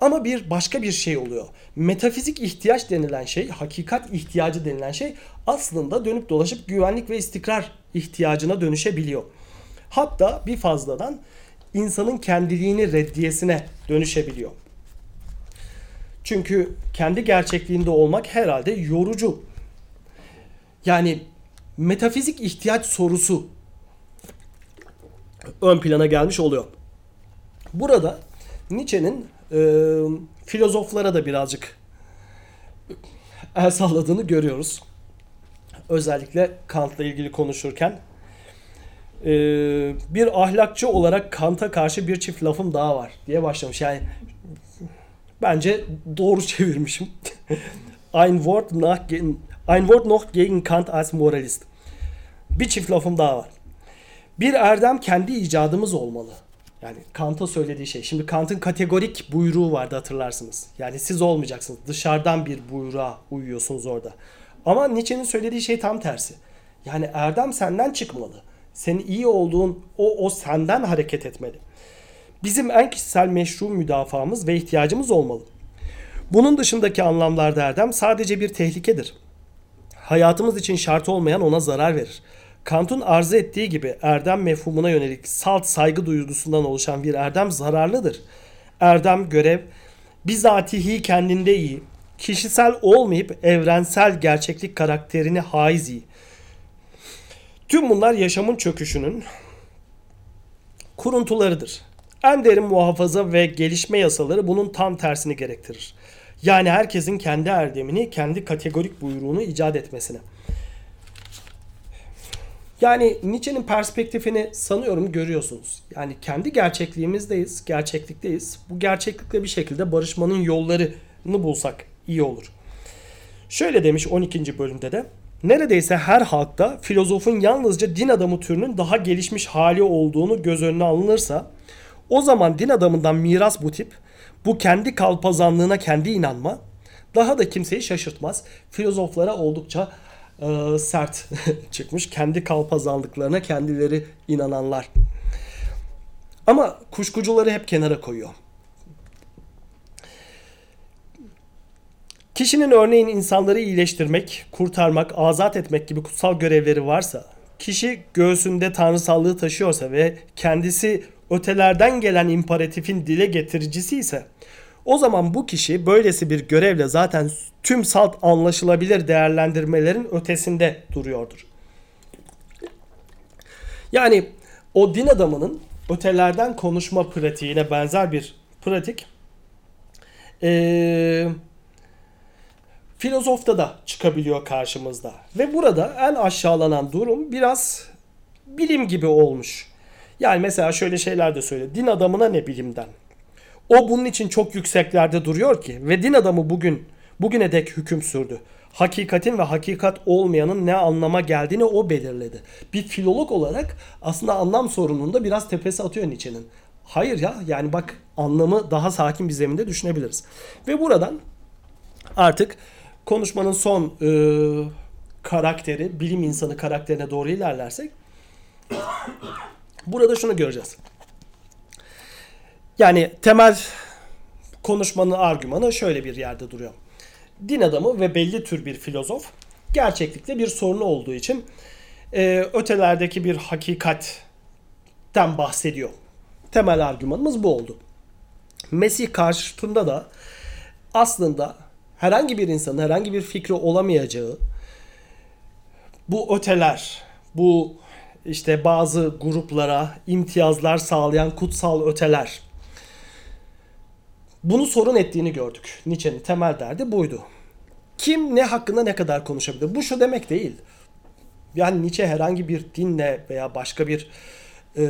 A: Ama bir başka bir şey oluyor. Metafizik ihtiyaç denilen şey, hakikat ihtiyacı denilen şey aslında dönüp dolaşıp güvenlik ve istikrar ihtiyacına dönüşebiliyor. Hatta bir fazladan insanın kendiliğini reddiyesine dönüşebiliyor. Çünkü kendi gerçekliğinde olmak herhalde yorucu. Yani metafizik ihtiyaç sorusu ön plana gelmiş oluyor. Burada Nietzsche'nin e, filozoflara da birazcık el salladığını görüyoruz. Özellikle Kant'la ilgili konuşurken. E, bir ahlakçı olarak Kant'a karşı bir çift lafım daha var diye başlamış. Yani bence doğru çevirmişim. Ein Wort nach Ein Wort noch gegen Kant als Moralist. Bir çift lafım daha var. Bir erdem kendi icadımız olmalı. Yani Kant'a söylediği şey. Şimdi Kant'ın kategorik buyruğu vardı hatırlarsınız. Yani siz olmayacaksınız. Dışarıdan bir buyruğa uyuyorsunuz orada. Ama Nietzsche'nin söylediği şey tam tersi. Yani erdem senden çıkmalı. Senin iyi olduğun o, o senden hareket etmeli. Bizim en kişisel meşru müdafamız ve ihtiyacımız olmalı. Bunun dışındaki anlamlarda erdem sadece bir tehlikedir. Hayatımız için şart olmayan ona zarar verir. Kant'ın arzu ettiği gibi erdem mefhumuna yönelik salt saygı duygusundan oluşan bir erdem zararlıdır. Erdem görev bizatihi kendinde iyi, kişisel olmayıp evrensel gerçeklik karakterini haiz iyi. Tüm bunlar yaşamın çöküşünün kuruntularıdır. En derin muhafaza ve gelişme yasaları bunun tam tersini gerektirir. Yani herkesin kendi erdemini, kendi kategorik buyruğunu icat etmesine. Yani Nietzsche'nin perspektifini sanıyorum görüyorsunuz. Yani kendi gerçekliğimizdeyiz, gerçeklikteyiz. Bu gerçeklikle bir şekilde barışmanın yollarını bulsak iyi olur. Şöyle demiş 12. bölümde de. Neredeyse her halkta filozofun yalnızca din adamı türünün daha gelişmiş hali olduğunu göz önüne alınırsa o zaman din adamından miras bu tip, bu kendi kalpazanlığına kendi inanma daha da kimseyi şaşırtmaz. Filozoflara oldukça e, sert çıkmış. Kendi kalpazanlıklarına kendileri inananlar. Ama kuşkucuları hep kenara koyuyor. Kişinin örneğin insanları iyileştirmek, kurtarmak, azat etmek gibi kutsal görevleri varsa, kişi göğsünde tanrısallığı taşıyorsa ve kendisi ötelerden gelen imparatifin dile getiricisi ise o zaman bu kişi böylesi bir görevle zaten tüm salt anlaşılabilir değerlendirmelerin ötesinde duruyordur. Yani o din adamının ötelerden konuşma pratiğine benzer bir pratik ee, filozofta da çıkabiliyor karşımızda. Ve burada en aşağılanan durum biraz bilim gibi olmuş. Yani mesela şöyle şeyler de söyle. Din adamına ne bilimden? O bunun için çok yükseklerde duruyor ki ve din adamı bugün bugüne dek hüküm sürdü. Hakikatin ve hakikat olmayanın ne anlama geldiğini o belirledi. Bir filolog olarak aslında anlam sorununda biraz tepesi atıyor Nietzsche'nin. Hayır ya yani bak anlamı daha sakin bir zeminde düşünebiliriz. Ve buradan artık konuşmanın son e, karakteri, bilim insanı karakterine doğru ilerlersek burada şunu göreceğiz. Yani temel konuşmanın argümanı şöyle bir yerde duruyor. Din adamı ve belli tür bir filozof gerçeklikte bir sorunu olduğu için e, ötelerdeki bir hakikatten bahsediyor. Temel argümanımız bu oldu. Mesih karşıtında da aslında herhangi bir insanın herhangi bir fikri olamayacağı bu öteler, bu işte bazı gruplara imtiyazlar sağlayan kutsal öteler bunu sorun ettiğini gördük. Nietzsche'nin temel derdi buydu. Kim ne hakkında ne kadar konuşabilir? Bu şu demek değil. Yani Nietzsche herhangi bir dinle veya başka bir e,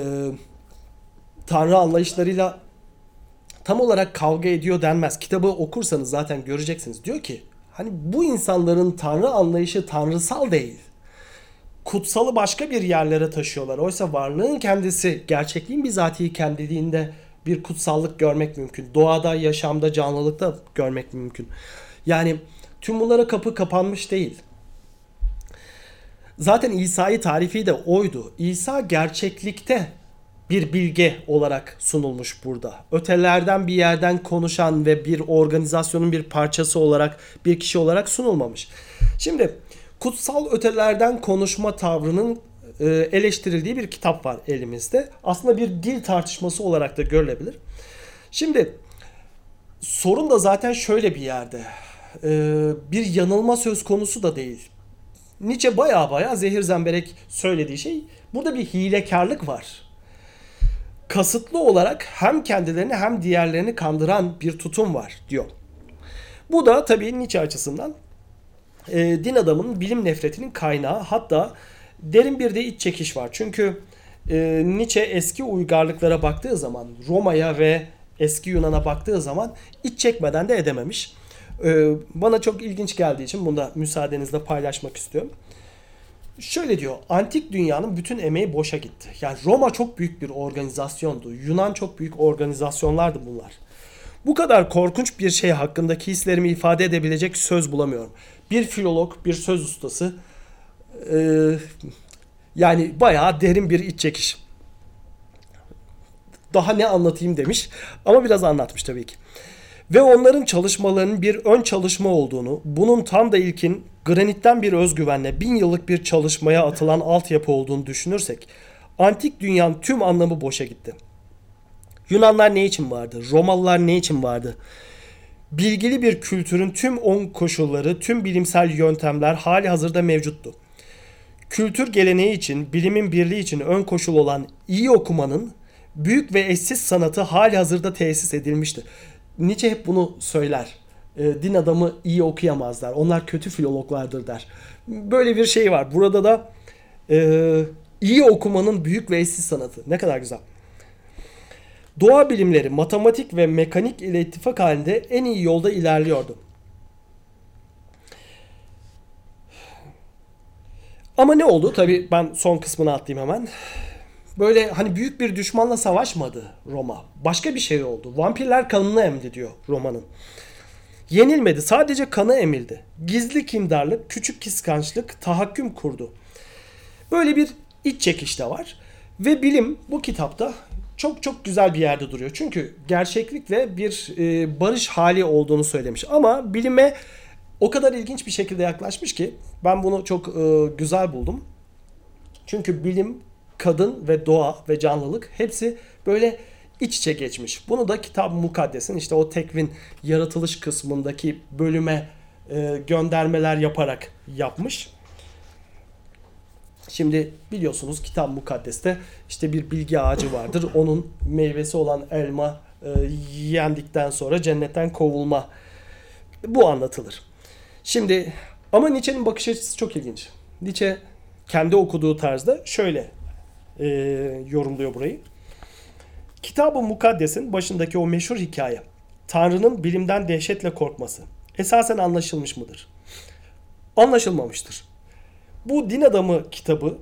A: tanrı anlayışlarıyla tam olarak kavga ediyor denmez. Kitabı okursanız zaten göreceksiniz. Diyor ki hani bu insanların tanrı anlayışı tanrısal değil. Kutsalı başka bir yerlere taşıyorlar. Oysa varlığın kendisi gerçekliğin bizatihi kendiliğinde bir kutsallık görmek mümkün. Doğada, yaşamda, canlılıkta görmek mümkün. Yani tüm bunlara kapı kapanmış değil. Zaten İsa'yı tarifi de oydu. İsa gerçeklikte bir bilge olarak sunulmuş burada. Ötelerden bir yerden konuşan ve bir organizasyonun bir parçası olarak bir kişi olarak sunulmamış. Şimdi kutsal ötelerden konuşma tavrının e, eleştirildiği bir kitap var elimizde. Aslında bir dil tartışması olarak da görülebilir. Şimdi sorun da zaten şöyle bir yerde. E, bir yanılma söz konusu da değil. Nietzsche baya baya zehir zemberek söylediği şey burada bir hilekarlık var. Kasıtlı olarak hem kendilerini hem diğerlerini kandıran bir tutum var diyor. Bu da tabii Nietzsche açısından e, din adamının bilim nefretinin kaynağı hatta derin bir de iç çekiş var. Çünkü e, Nietzsche eski uygarlıklara baktığı zaman Roma'ya ve eski Yunan'a baktığı zaman iç çekmeden de edememiş. E, bana çok ilginç geldiği için bunu da müsaadenizle paylaşmak istiyorum. Şöyle diyor, antik dünyanın bütün emeği boşa gitti. Yani Roma çok büyük bir organizasyondu. Yunan çok büyük organizasyonlardı bunlar. Bu kadar korkunç bir şey hakkındaki hislerimi ifade edebilecek söz bulamıyorum. Bir filolog, bir söz ustası e, yani bayağı derin bir iç çekiş. Daha ne anlatayım demiş ama biraz anlatmış tabii ki. Ve onların çalışmalarının bir ön çalışma olduğunu, bunun tam da ilkin granitten bir özgüvenle bin yıllık bir çalışmaya atılan altyapı olduğunu düşünürsek, antik dünyanın tüm anlamı boşa gitti. Yunanlar ne için vardı? Romalılar ne için vardı? Bilgili bir kültürün tüm on koşulları, tüm bilimsel yöntemler hali hazırda mevcuttu kültür geleneği için, bilimin birliği için ön koşul olan iyi okumanın büyük ve eşsiz sanatı hali hazırda tesis edilmiştir. Nietzsche hep bunu söyler. E, din adamı iyi okuyamazlar. Onlar kötü filologlardır der. Böyle bir şey var. Burada da Ee, iyi okumanın büyük ve eşsiz sanatı. Ne kadar güzel. Doğa bilimleri, matematik ve mekanik ile ittifak halinde en iyi yolda ilerliyordu. Ama ne oldu? Tabii ben son kısmını atlayayım hemen. Böyle hani büyük bir düşmanla savaşmadı Roma. Başka bir şey oldu. Vampirler kanını emdi diyor romanın. Yenilmedi. Sadece kanı emildi. Gizli kindarlık, küçük kıskançlık, tahakküm kurdu. Böyle bir iç çekiş de var. Ve bilim bu kitapta çok çok güzel bir yerde duruyor. Çünkü gerçeklikle bir e, barış hali olduğunu söylemiş. Ama bilime o kadar ilginç bir şekilde yaklaşmış ki ben bunu çok e, güzel buldum. Çünkü bilim, kadın ve doğa ve canlılık hepsi böyle iç içe geçmiş. Bunu da kitap mukaddesin işte o tekvin yaratılış kısmındaki bölüme e, göndermeler yaparak yapmış. Şimdi biliyorsunuz kitap mukaddeste işte bir bilgi ağacı vardır. Onun meyvesi olan elma e, yendikten sonra cennetten kovulma. Bu anlatılır. Şimdi ama Nietzsche'nin bakış açısı çok ilginç. Nietzsche kendi okuduğu tarzda şöyle e, yorumluyor burayı. Kitab-ı Mukaddes'in başındaki o meşhur hikaye, Tanrı'nın bilimden dehşetle korkması, esasen anlaşılmış mıdır? Anlaşılmamıştır. Bu din adamı kitabı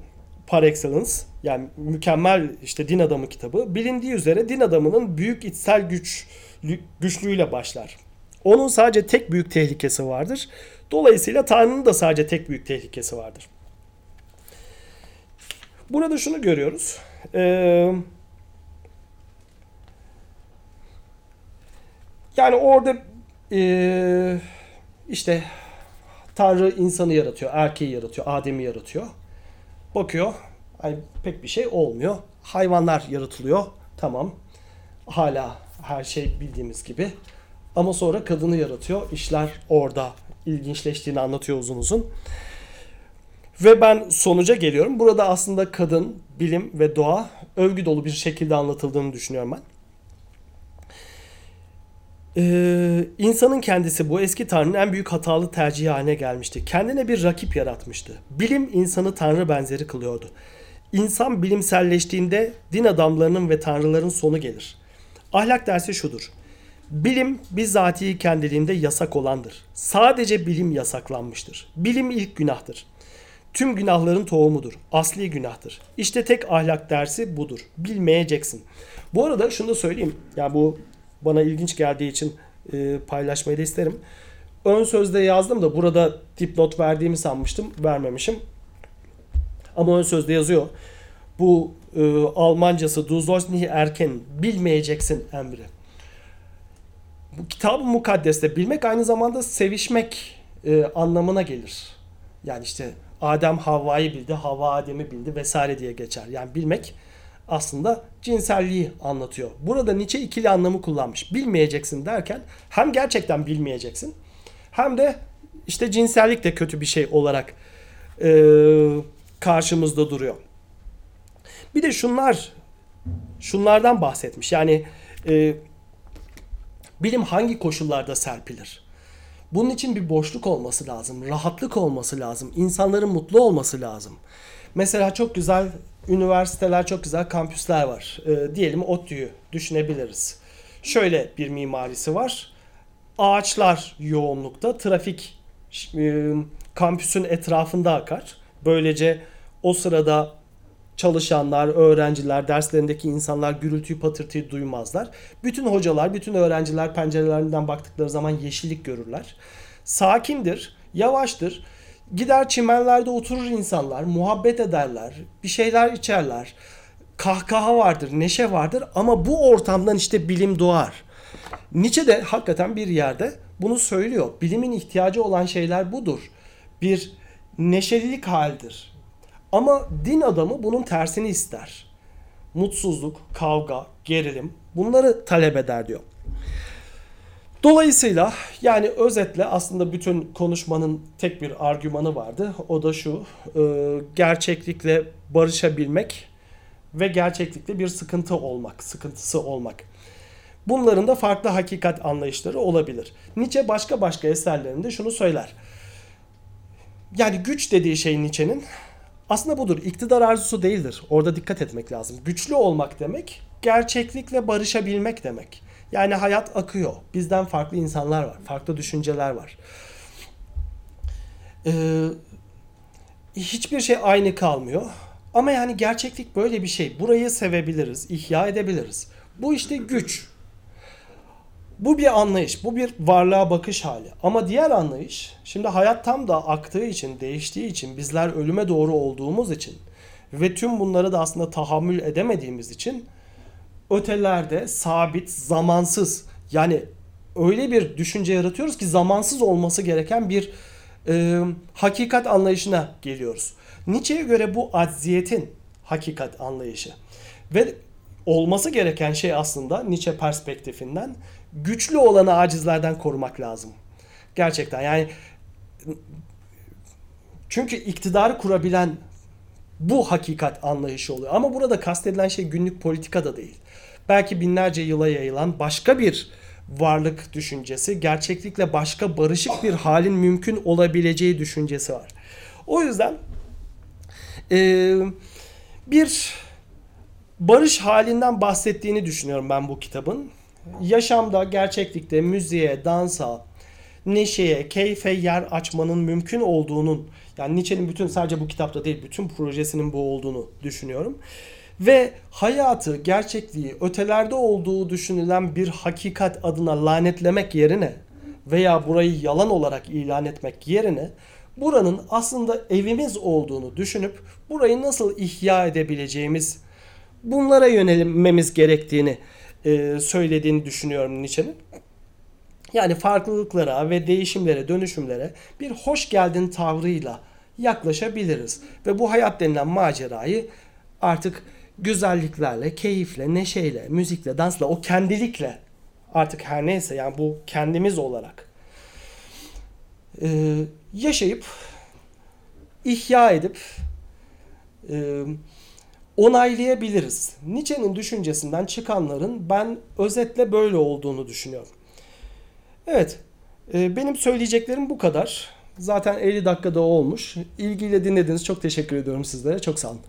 A: par excellence yani mükemmel işte din adamı kitabı bilindiği üzere din adamının büyük içsel güç güçlüğüyle başlar. Onun sadece tek büyük tehlikesi vardır. Dolayısıyla Tanrı'nın da sadece tek büyük tehlikesi vardır. Burada şunu görüyoruz. Ee, yani orada ee, işte Tanrı insanı yaratıyor, erkeği yaratıyor, Adem'i yaratıyor. Bakıyor, hani pek bir şey olmuyor. Hayvanlar yaratılıyor, tamam. Hala her şey bildiğimiz gibi. Ama sonra kadını yaratıyor. İşler orada ilginçleştiğini anlatıyor uzun uzun. Ve ben sonuca geliyorum. Burada aslında kadın, bilim ve doğa övgü dolu bir şekilde anlatıldığını düşünüyorum ben. Ee, insanın kendisi bu eski tanrının en büyük hatalı tercihi haline gelmişti. Kendine bir rakip yaratmıştı. Bilim insanı tanrı benzeri kılıyordu. İnsan bilimselleştiğinde din adamlarının ve tanrıların sonu gelir. Ahlak dersi şudur. Bilim bizatihi kendiliğinde yasak olandır. Sadece bilim yasaklanmıştır. Bilim ilk günahtır. Tüm günahların tohumudur. Asli günahtır. İşte tek ahlak dersi budur. Bilmeyeceksin. Bu arada şunu da söyleyeyim. Yani bu bana ilginç geldiği için e, paylaşmayı da isterim. Ön sözde yazdım da burada dipnot verdiğimi sanmıştım. Vermemişim. Ama ön sözde yazıyor. Bu e, Almancası Du sollst nicht erkennen. Bilmeyeceksin emri. Bu kitab-ı mukaddeste bilmek aynı zamanda sevişmek e, anlamına gelir. Yani işte Adem Havva'yı bildi, Havva Adem'i bildi vesaire diye geçer. Yani bilmek aslında cinselliği anlatıyor. Burada Nietzsche ikili anlamı kullanmış. Bilmeyeceksin derken hem gerçekten bilmeyeceksin hem de işte cinsellik de kötü bir şey olarak e, karşımızda duruyor. Bir de şunlar şunlardan bahsetmiş. Yani e, bilim hangi koşullarda serpilir? Bunun için bir boşluk olması lazım, rahatlık olması lazım, insanların mutlu olması lazım. Mesela çok güzel üniversiteler, çok güzel kampüsler var. E, diyelim ODTÜ'yü düşünebiliriz. Şöyle bir mimarisi var. Ağaçlar yoğunlukta, trafik e, kampüsün etrafında akar. Böylece o sırada çalışanlar, öğrenciler, derslerindeki insanlar gürültüyü patırtıyı duymazlar. Bütün hocalar, bütün öğrenciler pencerelerinden baktıkları zaman yeşillik görürler. Sakindir, yavaştır. Gider çimenlerde oturur insanlar, muhabbet ederler, bir şeyler içerler. Kahkaha vardır, neşe vardır ama bu ortamdan işte bilim doğar. Nietzsche de hakikaten bir yerde bunu söylüyor. Bilimin ihtiyacı olan şeyler budur. Bir neşelilik haldir. Ama din adamı bunun tersini ister. Mutsuzluk, kavga, gerilim bunları talep eder diyor. Dolayısıyla yani özetle aslında bütün konuşmanın tek bir argümanı vardı. O da şu e, gerçeklikle barışabilmek ve gerçeklikle bir sıkıntı olmak, sıkıntısı olmak. Bunların da farklı hakikat anlayışları olabilir. Nietzsche başka başka eserlerinde şunu söyler. Yani güç dediği şey Nietzsche'nin aslında budur. İktidar arzusu değildir. Orada dikkat etmek lazım. Güçlü olmak demek gerçeklikle barışabilmek demek. Yani hayat akıyor. Bizden farklı insanlar var. Farklı düşünceler var. Ee, hiçbir şey aynı kalmıyor. Ama yani gerçeklik böyle bir şey. Burayı sevebiliriz, ihya edebiliriz. Bu işte güç. Bu bir anlayış, bu bir varlığa bakış hali. Ama diğer anlayış, şimdi hayat tam da aktığı için, değiştiği için, bizler ölüme doğru olduğumuz için ve tüm bunları da aslında tahammül edemediğimiz için ötelerde sabit, zamansız yani öyle bir düşünce yaratıyoruz ki zamansız olması gereken bir e, hakikat anlayışına geliyoruz. Nietzsche'ye göre bu acziyetin hakikat anlayışı. Ve olması gereken şey aslında Nietzsche perspektifinden güçlü olanı acizlerden korumak lazım. Gerçekten yani çünkü iktidarı kurabilen bu hakikat anlayışı oluyor. Ama burada kastedilen şey günlük politika da değil. Belki binlerce yıla yayılan başka bir varlık düşüncesi, gerçeklikle başka barışık bir halin mümkün olabileceği düşüncesi var. O yüzden e, bir barış halinden bahsettiğini düşünüyorum ben bu kitabın. Yaşamda, gerçeklikte, müziğe, dansa, neşeye, keyfe yer açmanın mümkün olduğunun yani Nietzsche'nin bütün sadece bu kitapta değil bütün projesinin bu olduğunu düşünüyorum. Ve hayatı, gerçekliği ötelerde olduğu düşünülen bir hakikat adına lanetlemek yerine veya burayı yalan olarak ilan etmek yerine buranın aslında evimiz olduğunu düşünüp burayı nasıl ihya edebileceğimiz bunlara yönelmemiz gerektiğini e, söylediğini düşünüyorum Nietzsche'nin. Yani farklılıklara ve değişimlere, dönüşümlere bir hoş geldin tavrıyla yaklaşabiliriz. Ve bu hayat denilen macerayı artık güzelliklerle, keyifle, neşeyle, müzikle, dansla, o kendilikle artık her neyse yani bu kendimiz olarak e, yaşayıp ihya edip e, onaylayabiliriz. Nietzsche'nin düşüncesinden çıkanların ben özetle böyle olduğunu düşünüyorum. Evet, e, benim söyleyeceklerim bu kadar. Zaten 50 dakikada olmuş. İlgiyle dinlediğiniz çok teşekkür ediyorum sizlere. Çok sağ olun.